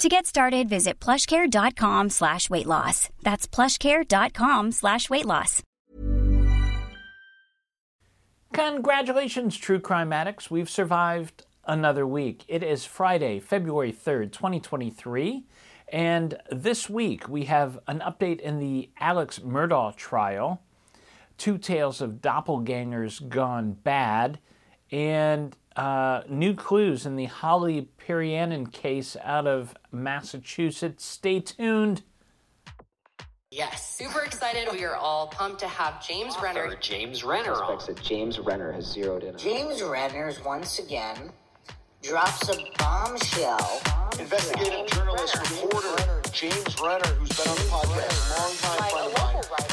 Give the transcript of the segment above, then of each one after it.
To get started, visit plushcare.com slash weight loss. That's plushcare.com slash weight loss. Congratulations, true crime addicts. We've survived another week. It is Friday, February 3rd, 2023. And this week we have an update in the Alex Murdaugh trial, two tales of doppelgangers gone bad, and uh, new clues in the Holly Piirainen case out of Massachusetts. Stay tuned. Yes, super excited. We are all pumped to have James Renner. James Renner on. Suspects that James Renner has zeroed in on. James Renner's once again drops a bombshell. Investigative journalist, reporter James Renner, who's been on the podcast, longtime friend of mine.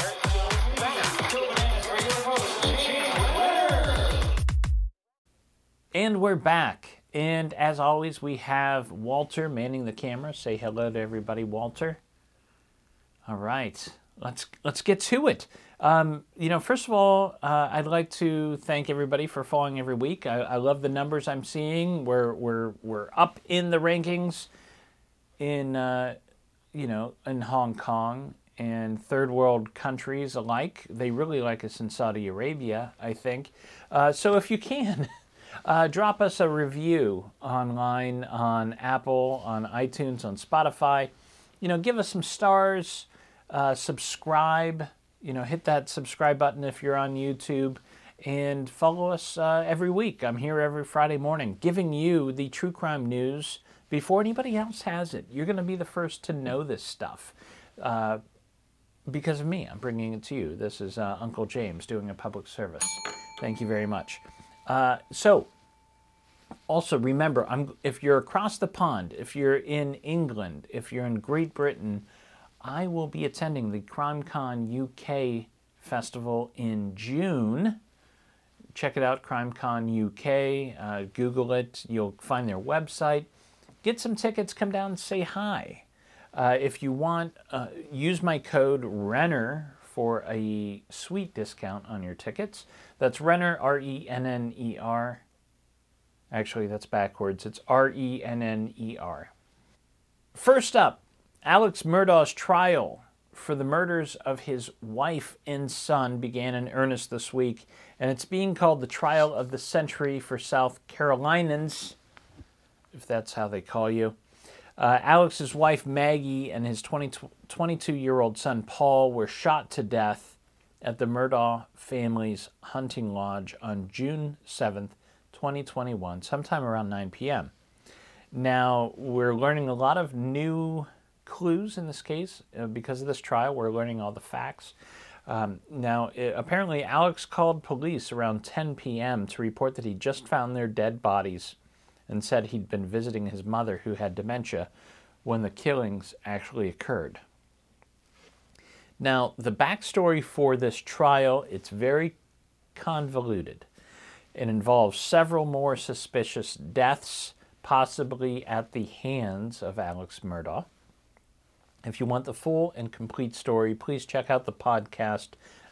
And we're back. And as always, we have Walter manning the camera. Say hello to everybody, Walter. All right, let's let's get to it. Um, you know, first of all, uh, I'd like to thank everybody for following every week. I, I love the numbers I'm seeing. We're we're we're up in the rankings in uh, you know in Hong Kong and third world countries alike. They really like us in Saudi Arabia, I think. Uh, so if you can. Uh, drop us a review online on Apple, on iTunes, on Spotify. You know, give us some stars, uh, subscribe. You know, hit that subscribe button if you're on YouTube, and follow us uh, every week. I'm here every Friday morning, giving you the true crime news before anybody else has it. You're going to be the first to know this stuff uh, because of me. I'm bringing it to you. This is uh, Uncle James doing a public service. Thank you very much. Uh, so, also remember, I'm, if you're across the pond, if you're in England, if you're in Great Britain, I will be attending the CrimeCon UK festival in June. Check it out, CrimeCon UK. Uh, Google it. You'll find their website. Get some tickets. Come down and say hi. Uh, if you want, uh, use my code Renner for a sweet discount on your tickets. That's Renner, R E N N E R. Actually, that's backwards. It's R E N N E R. First up, Alex Murdaugh's trial for the murders of his wife and son began in earnest this week, and it's being called the trial of the century for South Carolinians, if that's how they call you. Uh, Alex's wife Maggie and his 22 year old son Paul were shot to death at the Murdaugh family's hunting lodge on June 7th, 2021, sometime around 9 p.m. Now, we're learning a lot of new clues in this case uh, because of this trial. We're learning all the facts. Um, now, it, apparently, Alex called police around 10 p.m. to report that he just found their dead bodies and said he'd been visiting his mother who had dementia when the killings actually occurred. Now, the backstory for this trial, it's very convoluted. It involves several more suspicious deaths, possibly at the hands of Alex Murdaugh. If you want the full and complete story, please check out the podcast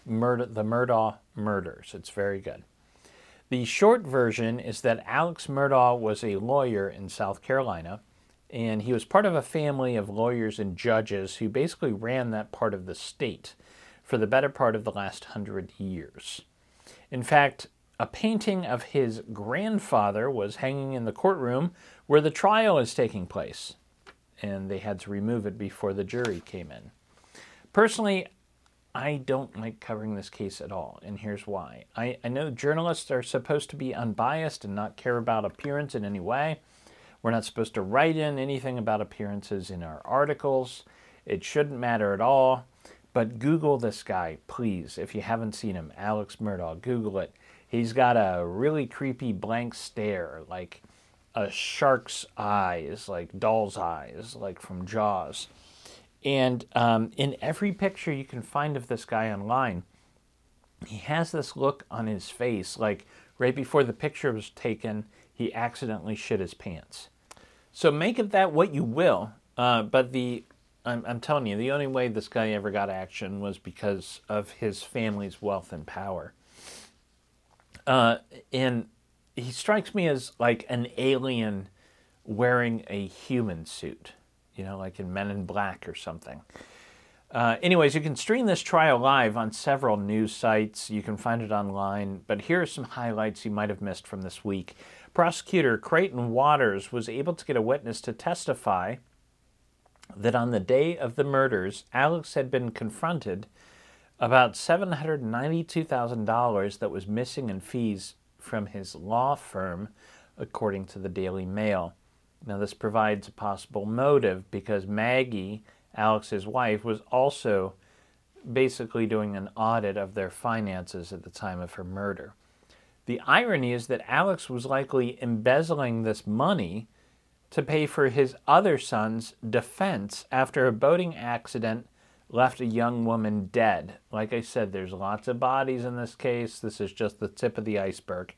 Murda- The Murdaugh Murders. It's very good. The short version is that Alex Murdaugh was a lawyer in South Carolina, and he was part of a family of lawyers and judges who basically ran that part of the state for the better part of the last hundred years. In fact, a painting of his grandfather was hanging in the courtroom where the trial is taking place, and they had to remove it before the jury came in. Personally, I don't like covering this case at all, and here's why. I, I know journalists are supposed to be unbiased and not care about appearance in any way. We're not supposed to write in anything about appearances in our articles. It shouldn't matter at all. But Google this guy, please. If you haven't seen him, Alex Murdaugh, Google it. He's got a really creepy blank stare, like a shark's eyes, like doll's eyes, like from Jaws. And um, in every picture you can find of this guy online, he has this look on his face, like right before the picture was taken, he accidentally shit his pants. So make of that what you will. Uh, but the I'm, I'm telling you, the only way this guy ever got action was because of his family's wealth and power. Uh, and he strikes me as like an alien wearing a human suit, you know, like in Men in Black or something. Uh, anyways, you can stream this trial live on several news sites. You can find it online, but here are some highlights you might have missed from this week. Prosecutor Creighton Waters was able to get a witness to testify that on the day of the murders, Alex had been confronted about $792,000 that was missing in fees from his law firm, according to the Daily Mail. Now, this provides a possible motive because Maggie, Alex's wife, was also basically doing an audit of their finances at the time of her murder. The irony is that Alex was likely embezzling this money to pay for his other son's defense after a boating accident left a young woman dead. Like I said, there's lots of bodies in this case. This is just the tip of the iceberg.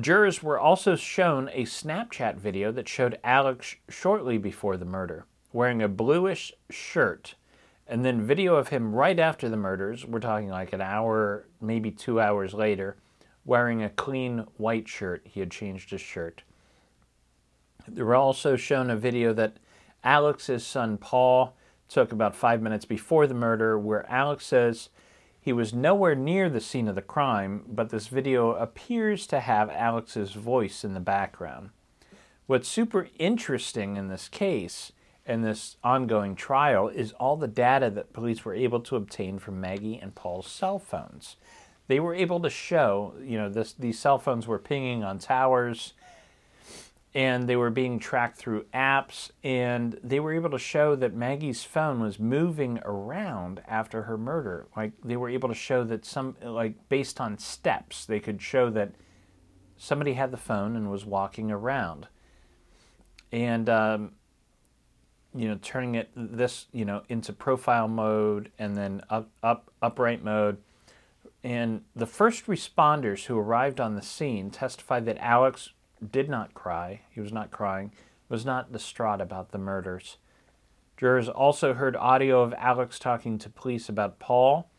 Jurors were also shown a Snapchat video that showed Alex shortly before the murder, wearing a bluish shirt, and then video of him right after the murders. We're talking like an hour, maybe two hours later, wearing a clean white shirt. He had changed his shirt. They were also shown a video that Alex's son Paul took about five minutes before the murder, where Alex says he was nowhere near the scene of the crime, but this video appears to have Alex's voice in the background. What's super interesting in this case and this ongoing trial is all the data that police were able to obtain from Maggie and Paul's cell phones. They were able to show, you know, this, these cell phones were pinging on towers and they were being tracked through apps and they were able to show that Maggie's phone was moving around after her murder. Like they were able to show that some like based on steps they could show that somebody had the phone and was walking around. And um, you know turning it this you know into profile mode and then up up upright mode. And the first responders who arrived on the scene testified that Alex did not cry, he was not crying, was not distraught about the murders. Jurors also heard audio of Alex talking to police about Paul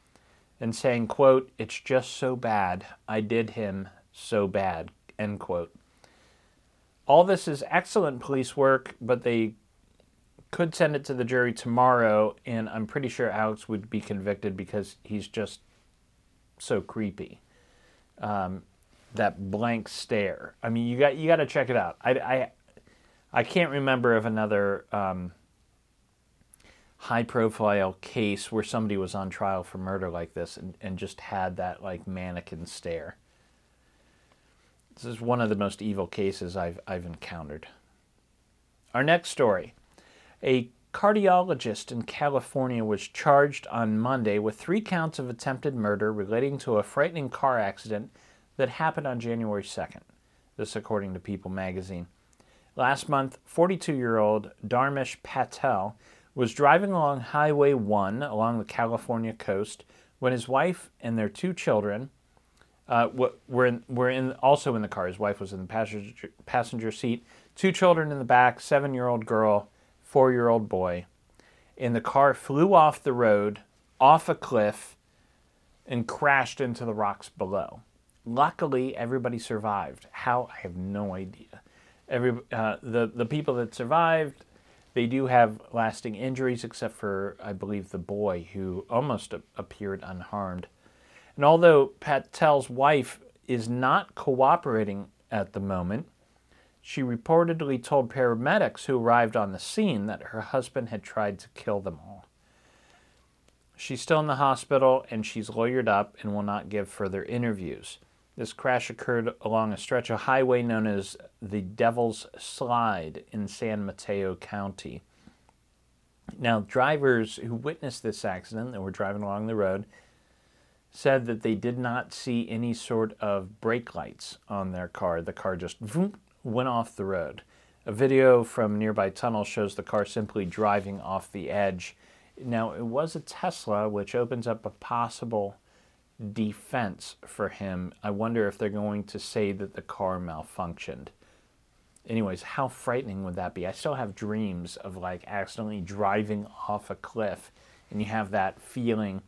and saying, quote, It's just so bad. I did him so bad, end quote. All this is excellent police work, but they could send it to the jury tomorrow, and I'm pretty sure Alex would be convicted because he's just so creepy. Um, that blank stare. I mean, you got you got to check it out. I, I, I can't remember of another um, high profile case where somebody was on trial for murder like this and, and just had that like mannequin stare. This is one of the most evil cases I've I've encountered. Our next story. A cardiologist in California was charged on Monday with three counts of attempted murder relating to a frightening car accident that happened on January 2nd. This, according to People magazine. Last month, 42 year old Dharmesh Patel was driving along Highway 1 along the California coast when his wife and their two children uh, were, in, were in, also in the car. His wife was in the passenger, passenger seat, two children in the back, seven year old girl, four year old boy. And the car flew off the road, off a cliff, and crashed into the rocks below. Luckily, everybody survived. How? I have no idea. Every uh, the the people that survived, they do have lasting injuries, except for I believe the boy who almost a- appeared unharmed. And although Patel's wife is not cooperating at the moment, she reportedly told paramedics who arrived on the scene that her husband had tried to kill them all. She's still in the hospital and she's lawyered up and will not give further interviews. This crash occurred along a stretch of highway known as the Devil's Slide in San Mateo County. Now, drivers who witnessed this accident that were driving along the road said that they did not see any sort of brake lights on their car. The car just went off the road. A video from nearby tunnel shows the car simply driving off the edge. Now, it was a Tesla, which opens up a possible defense for him. I wonder if they're going to say that the car malfunctioned. Anyways, how frightening would that be? I still have dreams of like accidentally driving off a cliff and you have that feeling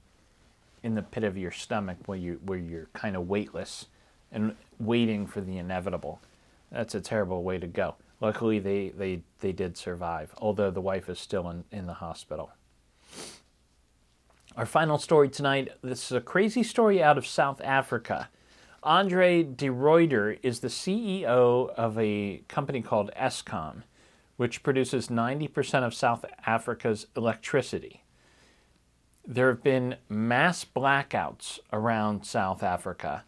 in the pit of your stomach where you where you're kind of weightless and waiting for the inevitable. That's a terrible way to go. Luckily they, they, they did survive, although the wife is still in, in the hospital. Our final story tonight this is a crazy story out of South Africa. Andre de Ruyter is the CEO of a company called Eskom, which produces 90% of South Africa's electricity. There have been mass blackouts around South Africa.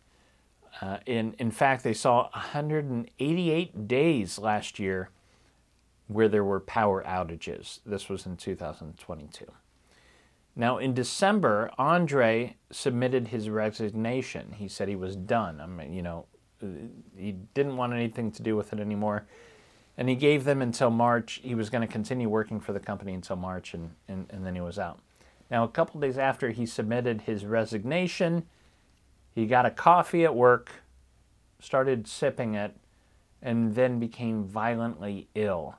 Uh, in, in fact, they saw 188 days last year where there were power outages. This was in 2022. Now, in December, Andre submitted his resignation. He said he was done. I mean, you know, he didn't want anything to do with it anymore. And he gave them until March. He was going to continue working for the company until March, and, and, and then he was out. Now, a couple days after he submitted his resignation, he got a coffee at work, started sipping it, and then became violently ill.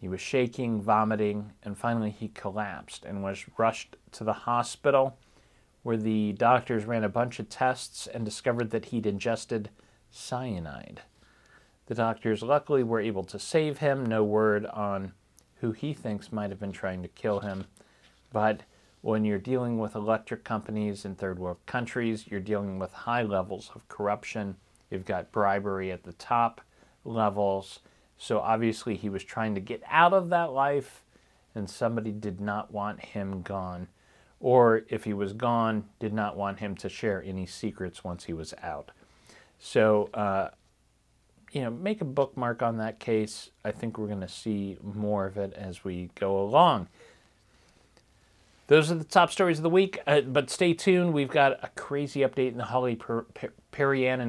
He was shaking, vomiting, and finally he collapsed and was rushed to the hospital where the doctors ran a bunch of tests and discovered that he'd ingested cyanide. The doctors luckily were able to save him, no word on who he thinks might have been trying to kill him. But when you're dealing with electric companies in third world countries, you're dealing with high levels of corruption. You've got bribery at the top levels. So obviously, he was trying to get out of that life, and somebody did not want him gone. Or if he was gone, did not want him to share any secrets once he was out. So, uh, you know, make a bookmark on that case. I think we're going to see more of it as we go along. Those are the top stories of the week, uh, but stay tuned. We've got a crazy update in the Holly per- per-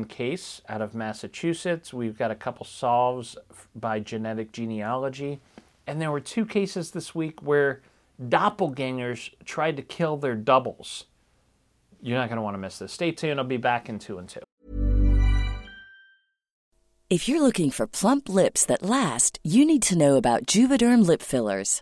case out of Massachusetts. We've got a couple solves by genetic genealogy. And there were two cases this week where doppelgangers tried to kill their doubles. You're not going to want to miss this. Stay tuned. I'll be back in two and two. If you're looking for plump lips that last, you need to know about Juvederm lip fillers.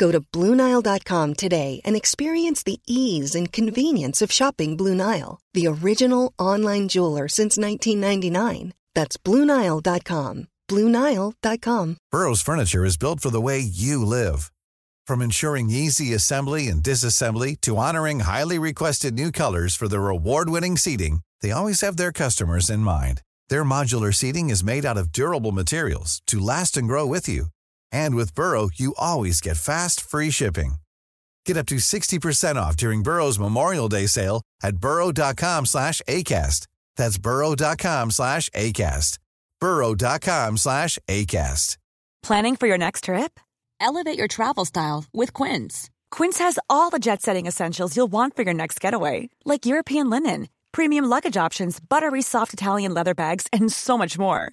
Go to BlueNile.com today and experience the ease and convenience of shopping Blue Nile, the original online jeweler since 1999. That's BlueNile.com. BlueNile.com. Burrow's furniture is built for the way you live. From ensuring easy assembly and disassembly to honoring highly requested new colors for their award-winning seating, they always have their customers in mind. Their modular seating is made out of durable materials to last and grow with you. And with Burrow, you always get fast, free shipping. Get up to 60% off during Burrow's Memorial Day sale at burrow.com slash ACAST. That's burrow.com slash ACAST. burrow.com slash ACAST. Planning for your next trip? Elevate your travel style with Quince. Quince has all the jet-setting essentials you'll want for your next getaway, like European linen, premium luggage options, buttery soft Italian leather bags, and so much more.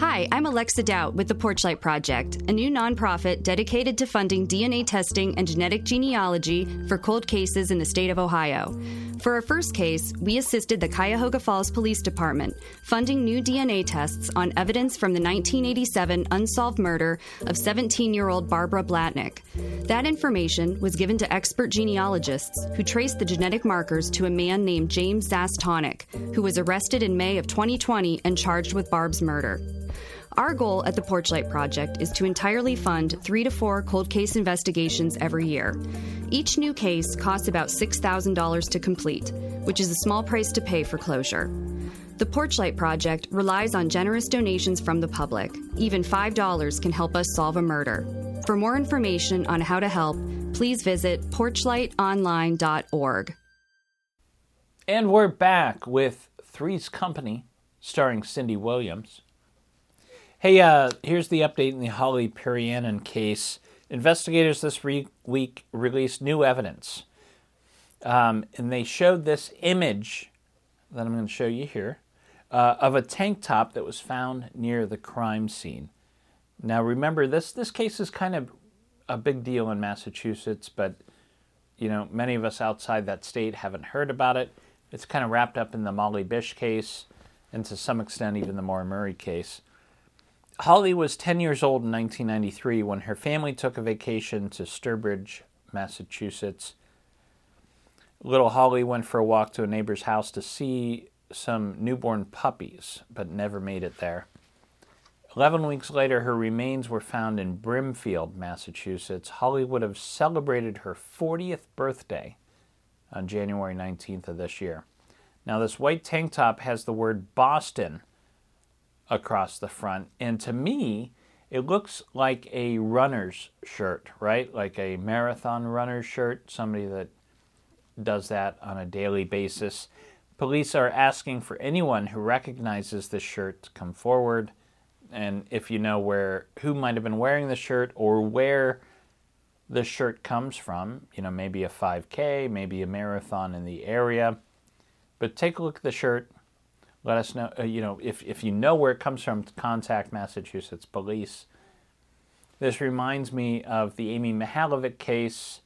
Hi, I'm Alexa Doubt with the Porchlight Project, a new nonprofit dedicated to funding DNA testing and genetic genealogy for cold cases in the state of Ohio. For our first case, we assisted the Cuyahoga Falls Police Department funding new DNA tests on evidence from the 1987 unsolved murder of 17 year old Barbara Blatnik. That information was given to expert genealogists who traced the genetic markers to a man named James Zastawnik, who was arrested in May of 2020 and charged with Barb's murder. Our goal at the Porchlight Project is to entirely fund three to four cold case investigations every year. Each new case costs about $6,000 to complete, which is a small price to pay for closure. The Porchlight Project relies on generous donations from the public. Even $5 can help us solve a murder. For more information on how to help, please visit porchlightonline.org. And we're back with Three's Company, starring Cindy Williams. Hey, uh, here's the update in the Holly Piirainen case. Investigators this re- week released new evidence. Um, and they showed this image that I'm going to show you here uh, of a tank top that was found near the crime scene. Now, remember, this, this case is kind of a big deal in Massachusetts, but you know, many of us outside that state haven't heard about it. It's kind of wrapped up in the Molly Bish case, and to some extent, even the Maura Murray case. Holly was 10 years old in 1993 when her family took a vacation to Sturbridge, Massachusetts. Little Holly went for a walk to a neighbor's house to see some newborn puppies, but never made it there. Eleven weeks later, her remains were found in Brimfield, Massachusetts. Holly would have celebrated her 40th birthday on January 19th of this year. Now, this white tank top has the word Boston across the front. And to me, it looks like a runner's shirt, right? Like a marathon runner's shirt, somebody that does that on a daily basis. Police are asking for anyone who recognizes this shirt to come forward. And if you know where who might have been wearing the shirt or where the shirt comes from, you know, maybe a 5K, maybe a marathon in the area. But take a look at the shirt, let us know, uh, you know, if, if you know where it comes from, contact Massachusetts Police. This reminds me of the Amy Mihaljevic case,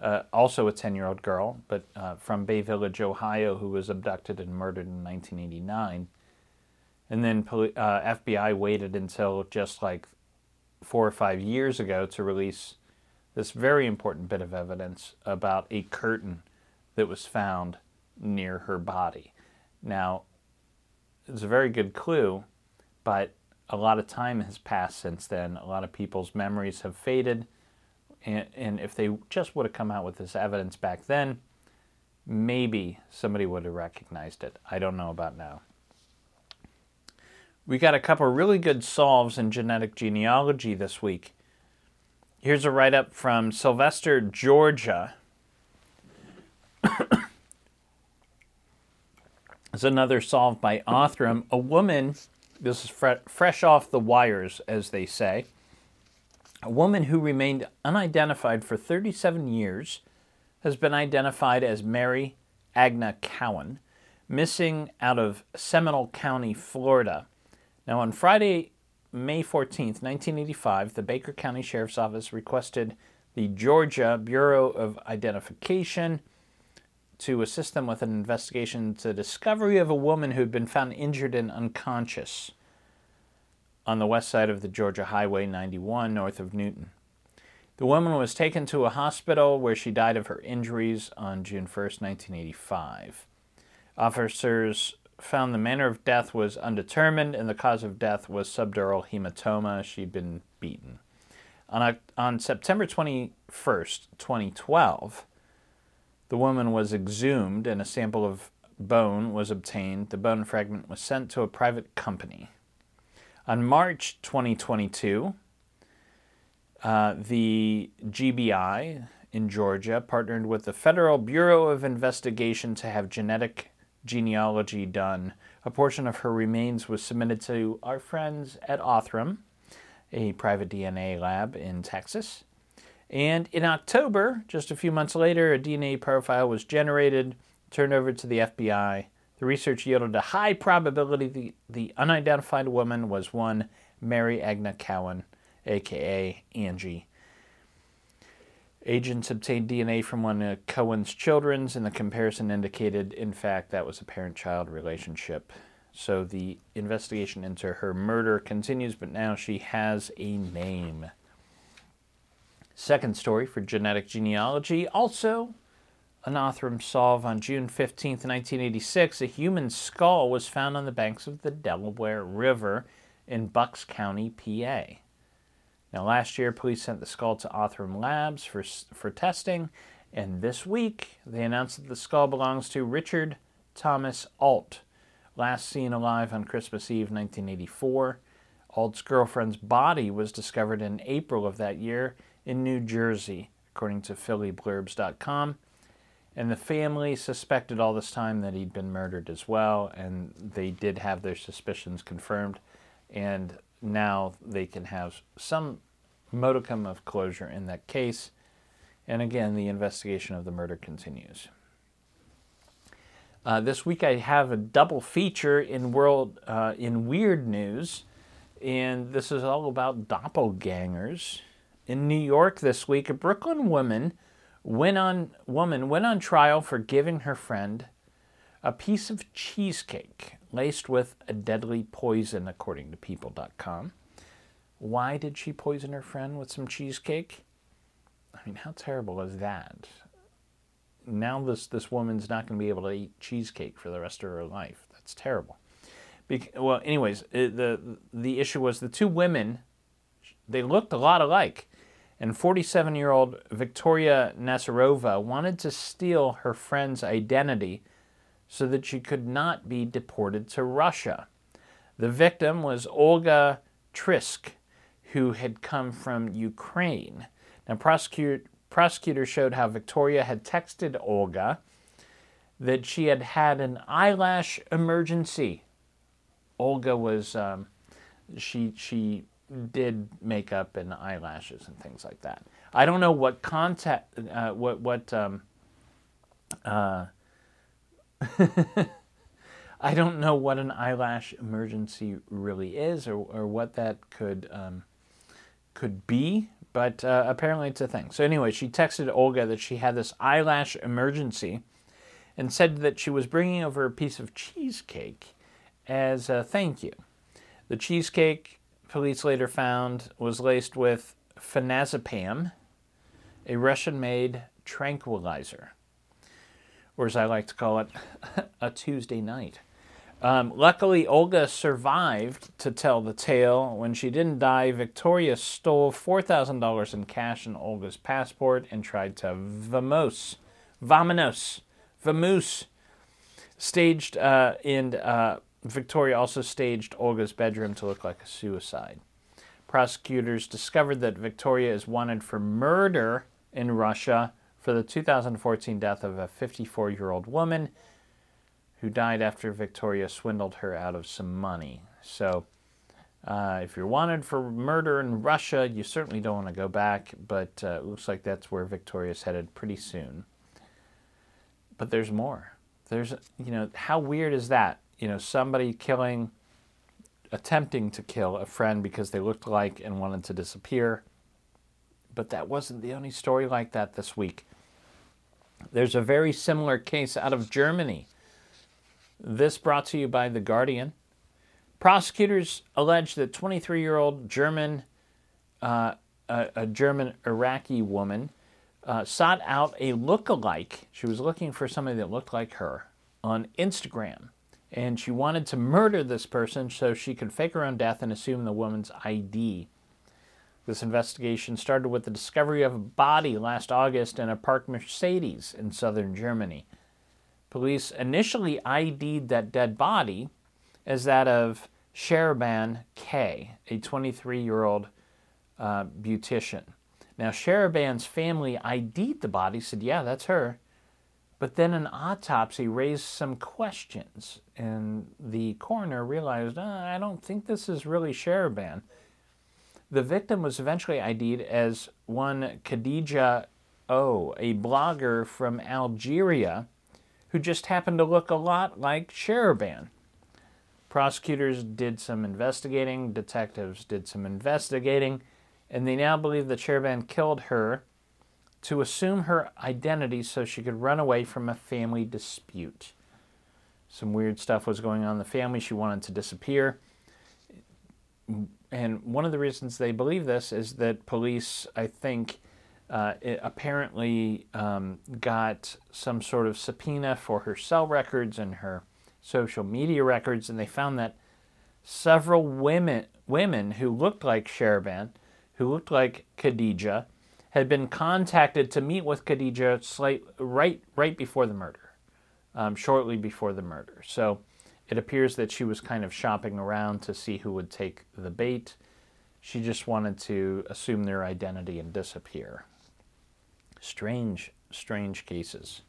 uh, also a 10 year old girl, but uh, from Bay Village, Ohio, who was abducted and murdered in 1989. And then uh, FBI waited until just like four or five years ago to release this very important bit of evidence about a curtain that was found near her body. Now, it's a very good clue, but a lot of time has passed since then. A lot of people's memories have faded. And, and if they just would have come out with this evidence back then, maybe somebody would have recognized it. I don't know about now. We got a couple really good solves in genetic genealogy this week. Here's a write up from Sylvester, Georgia. Is another solved by Othram. A woman, this is fre- fresh off the wires, as they say, a woman who remained unidentified for 37 years has been identified as Mary Agna Cowan, missing out of Seminole County, Florida. Now, on Friday, May 14th, 1985, the Baker County Sheriff's Office requested the Georgia Bureau of Identification to assist them with an investigation into the discovery of a woman who had been found injured and unconscious on the west side of the Georgia Highway 91 north of Newton. The woman was taken to a hospital where she died of her injuries on June 1, 1985. Officers found the manner of death was undetermined and the cause of death was subdural hematoma. She'd been beaten. On, on September 21st, 2012, the woman was exhumed and a sample of bone was obtained. The bone fragment was sent to a private company. On March 2022, uh, the GBI in Georgia partnered with the Federal Bureau of Investigation to have genetic genealogy done. A portion of her remains was submitted to our friends at Othram, a private DNA lab in Texas. And in October, just a few months later, a DNA profile was generated, turned over to the FBI. The research yielded a high probability the, the unidentified woman was one Mary Agna Cowan aka Angie. Agents obtained DNA from one of Cowan's children's, and the comparison indicated, in fact, that was a parent child relationship. So the investigation into her murder continues, but now she has a name. Second story for genetic genealogy. Also, an Othram solve on June 15, 1986, a human skull was found on the banks of the Delaware River in Bucks County, PA. Now, last year, police sent the skull to Othram Labs for, for testing, and this week they announced that the skull belongs to Richard Thomas Alt, last seen alive on Christmas Eve 1984. Alt's girlfriend's body was discovered in April of that year in New Jersey, according to PhillyBurbs.com. And the family suspected all this time that he'd been murdered as well, and they did have their suspicions confirmed. And now they can have some modicum of closure in that case. And again, the investigation of the murder continues. Uh, this week I have a double feature in world uh, in weird news, and this is all about doppelgangers. In New York this week, a Brooklyn woman went on woman went on trial for giving her friend a piece of cheesecake laced with a deadly poison, according to People.com. Why did she poison her friend with some cheesecake? I mean, how terrible is that? Now this this woman's not going to be able to eat cheesecake for the rest of her life. That's terrible. Well, anyways, the the issue was the two women, they looked a lot alike, and 47-year-old Victoria Nasyrova wanted to steal her friend's identity so that she could not be deported to Russia. The victim was Olga Trisk, who had come from Ukraine. Now, prosecutor, prosecutors showed how Victoria had texted Olga that she had had an eyelash emergency. Olga was, um, she, she did makeup and eyelashes and things like that. I don't know what contact, uh, what, what, um, uh, I don't know what an eyelash emergency really is or, or what that could um, could be, but uh, apparently it's a thing. So anyway, she texted Olga that she had this eyelash emergency and said that she was bringing over a piece of cheesecake as a thank you. The cheesecake, police later found, was laced with phenazepam, a Russian-made tranquilizer or as I like to call it, a Tuesday night. Um, luckily, Olga survived to tell the tale. When she didn't die, Victoria stole $4,000 in cash and Olga's passport and tried to vamos, vamonos, vamoose. Staged uh, in uh, Victoria also staged Olga's bedroom to look like a suicide. Prosecutors discovered that Victoria is wanted for murder in Russia for the 2014 death of a 54 year old woman who died after Victoria swindled her out of some money. So, uh, if you're wanted for murder in Russia, you certainly don't want to go back, but uh, it looks like that's where Victoria's headed pretty soon. But there's more. There's, you know, how weird is that? You know, somebody killing, attempting to kill a friend because they looked alike and wanted to disappear. But that wasn't the only story like that this week. There's a very similar case out of Germany. This brought to you by The Guardian. Prosecutors allege that 23 year old German uh, a, a German Iraqi woman uh, sought out a look-alike. She was looking for somebody that looked like her on Instagram. And she wanted to murder this person so she could fake her own death and assume the woman's ID. This investigation started with the discovery of a body last August in a parked Mercedes in southern Germany. Police initially ID'd that dead body as that of Sharaban K, a 23 year old uh, beautician. Now, Sharaban's family ID'd the body, said, yeah, that's her. But then an autopsy raised some questions, and the coroner realized, oh, I don't think this is really Sharaban. The victim was eventually ID'd as one Khadija O, a blogger from Algeria who just happened to look a lot like Sharaban. Prosecutors did some investigating, detectives did some investigating, and they now believe that Sharaban killed her to assume her identity so she could run away from a family dispute. Some weird stuff was going on in the family. She wanted to disappear. And one of the reasons they believe this is that police, I think, uh, apparently um, got some sort of subpoena for her cell records and her social media records, and they found that several women women who looked like Sharaban, who looked like Khadija, had been contacted to meet with Khadija slight, right right before the murder, um, shortly before the murder. So it appears that she was kind of shopping around to see who would take the bait. She just wanted to assume their identity and disappear. Strange, strange cases.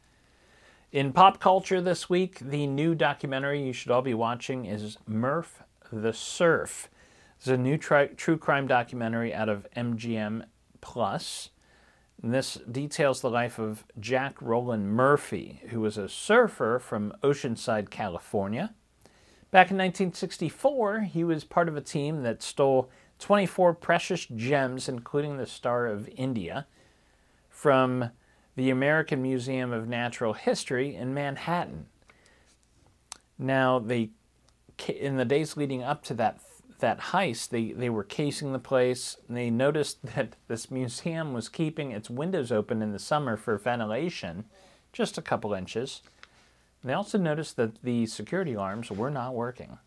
In pop culture this week, the new documentary you should all be watching is Murph the Surf. It's a new tri- true crime documentary out of MGM Plus. And this details the life of Jack Roland Murphy, who was a surfer from Oceanside, California. Back in 1964, he was part of a team that stole 24 precious gems, including the Star of India from the American Museum of Natural History in Manhattan. Now, they, in the days leading up to that that heist, they, they were casing the place. And they noticed that this museum was keeping its windows open in the summer for ventilation, just a couple inches. They also noticed that the security alarms were not working.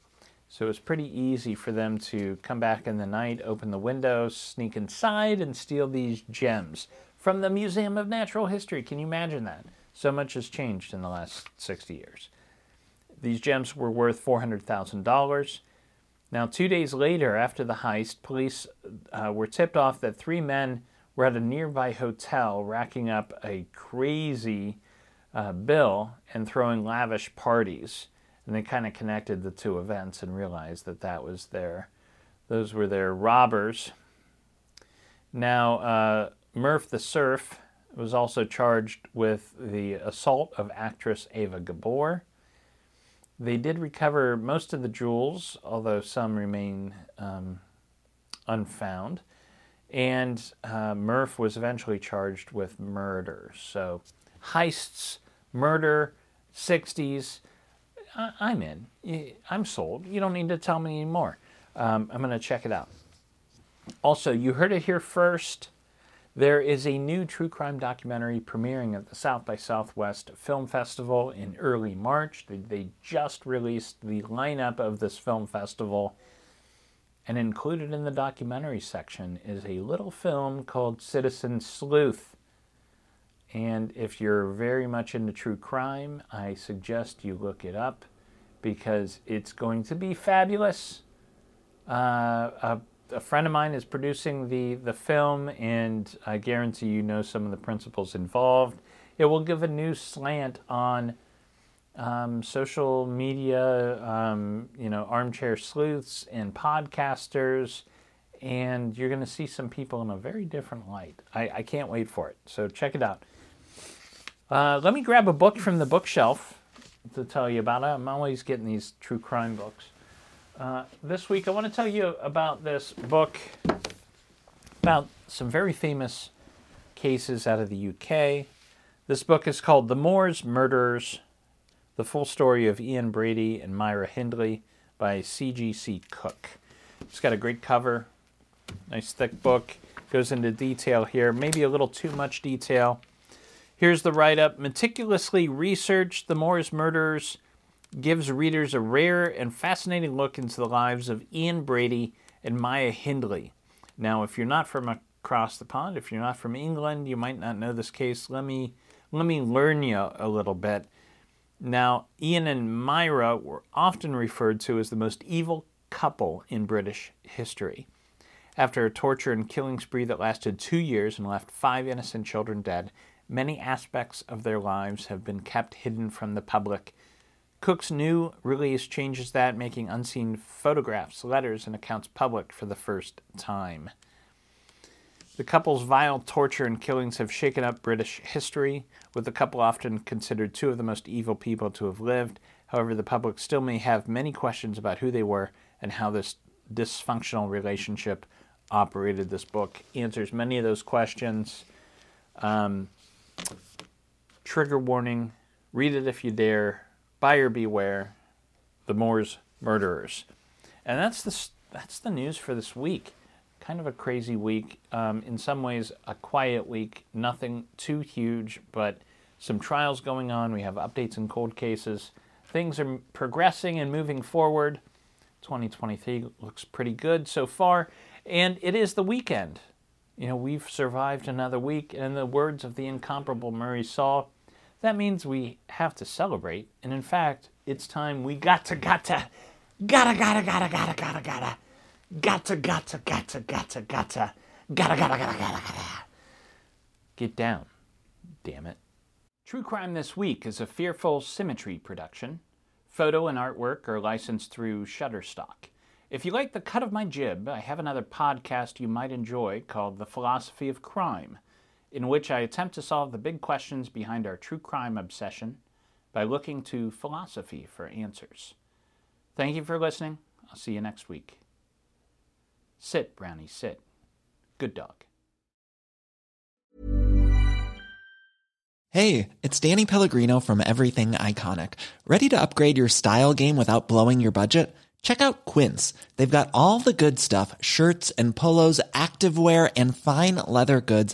So it was pretty easy for them to come back in the night, open the windows, sneak inside, and steal these gems from the Museum of Natural History. Can you imagine that? So much has changed in the last 60 years. These gems were worth $400,000. Now, two days later, after the heist, police uh, were tipped off that three men were at a nearby hotel racking up a crazy uh, bill and throwing lavish parties. And they kind of connected the two events and realized that that was their, those were their robbers. Now, uh, Murph the Surf was also charged with the assault of actress Ava Gabor. They did recover most of the jewels, although some remain um, unfound. And uh, Murph was eventually charged with murder. So, heists, murder, 60s, I- am in. I'm sold. You don't need to tell me anymore. Um, I'm going to check it out. Also, you heard it here first. There is a new true crime documentary premiering at the South by Southwest Film Festival in early March. They, just released the lineup of this film festival, and included in the documentary section is a little film called Citizen Sleuth. And if you're very much into true crime, I suggest you look it up because it's going to be fabulous. Uh, friend of mine is producing the, the film, and I guarantee you know some of the principles involved. It will give a new slant on um, social media, um, you know, armchair sleuths and podcasters, and you're going to see some people in a very different light. I, I can't wait for it. So check it out. Uh, let me grab a book from the bookshelf to tell you about it. I'm always getting these true crime books. Uh, this week, I want to tell you about this book about some very famous cases out of the UK. This book is called The Moors Murderers The Full Story of Ian Brady and Myra Hindley by C.G.C. Cook. It's got a great cover, nice thick book. goes into detail here, maybe a little too much detail. Here's the write up meticulously researched the Moors murderers gives readers a rare and fascinating look into the lives of Ian Brady and Myra Hindley. Now, if you're not from across the pond, if you're not from England, you might not know this case. Let me let me learn you a little bit. Now, Ian and Myra were often referred to as the most evil couple in British history. After a torture and killing spree that lasted two years and left five innocent children dead, many aspects of their lives have been kept hidden from the public Cook's new release changes that, making unseen photographs, letters, and accounts public for the first time. The couple's vile torture and killings have shaken up British history, with the couple often considered two of the most evil people to have lived. However, the public still may have many questions about who they were and how this dysfunctional relationship operated. This book answers many of those questions. Um, trigger warning read it if you dare buyer beware, the Moors murderers. And that's the, that's the news for this week. Kind of a crazy week. Um, in some ways, a quiet week. Nothing too huge, but some trials going on. We have updates in cold cases. Things are progressing and moving forward. 2023 looks pretty good so far. And it is the weekend. You know, we've survived another week. And in the words of the incomparable Murray Saul, that means we have to celebrate. And in fact, it's time we got to, got to, gotta, gotta, gotta, gotta, gotta, gotta, gotta, gotta, gotta, gotta, gotta, gotta, gotta, gotta, gotta. Get down, damn it. True Crime This Week is a Fearful Symmetry production. Photo and artwork are licensed through Shutterstock. If you like the cut of my jib, I have another podcast you might enjoy called The Philosophy of Crime in which I attempt to solve the big questions behind our true crime obsession by looking to philosophy for answers. Thank you for listening. I'll see you next week. Sit, Brownie, sit. Good dog. Hey, it's Danny Pellegrino from Everything Iconic. Ready to upgrade your style game without blowing your budget? Check out Quince. They've got all the good stuff shirts and polos, activewear, and fine leather goods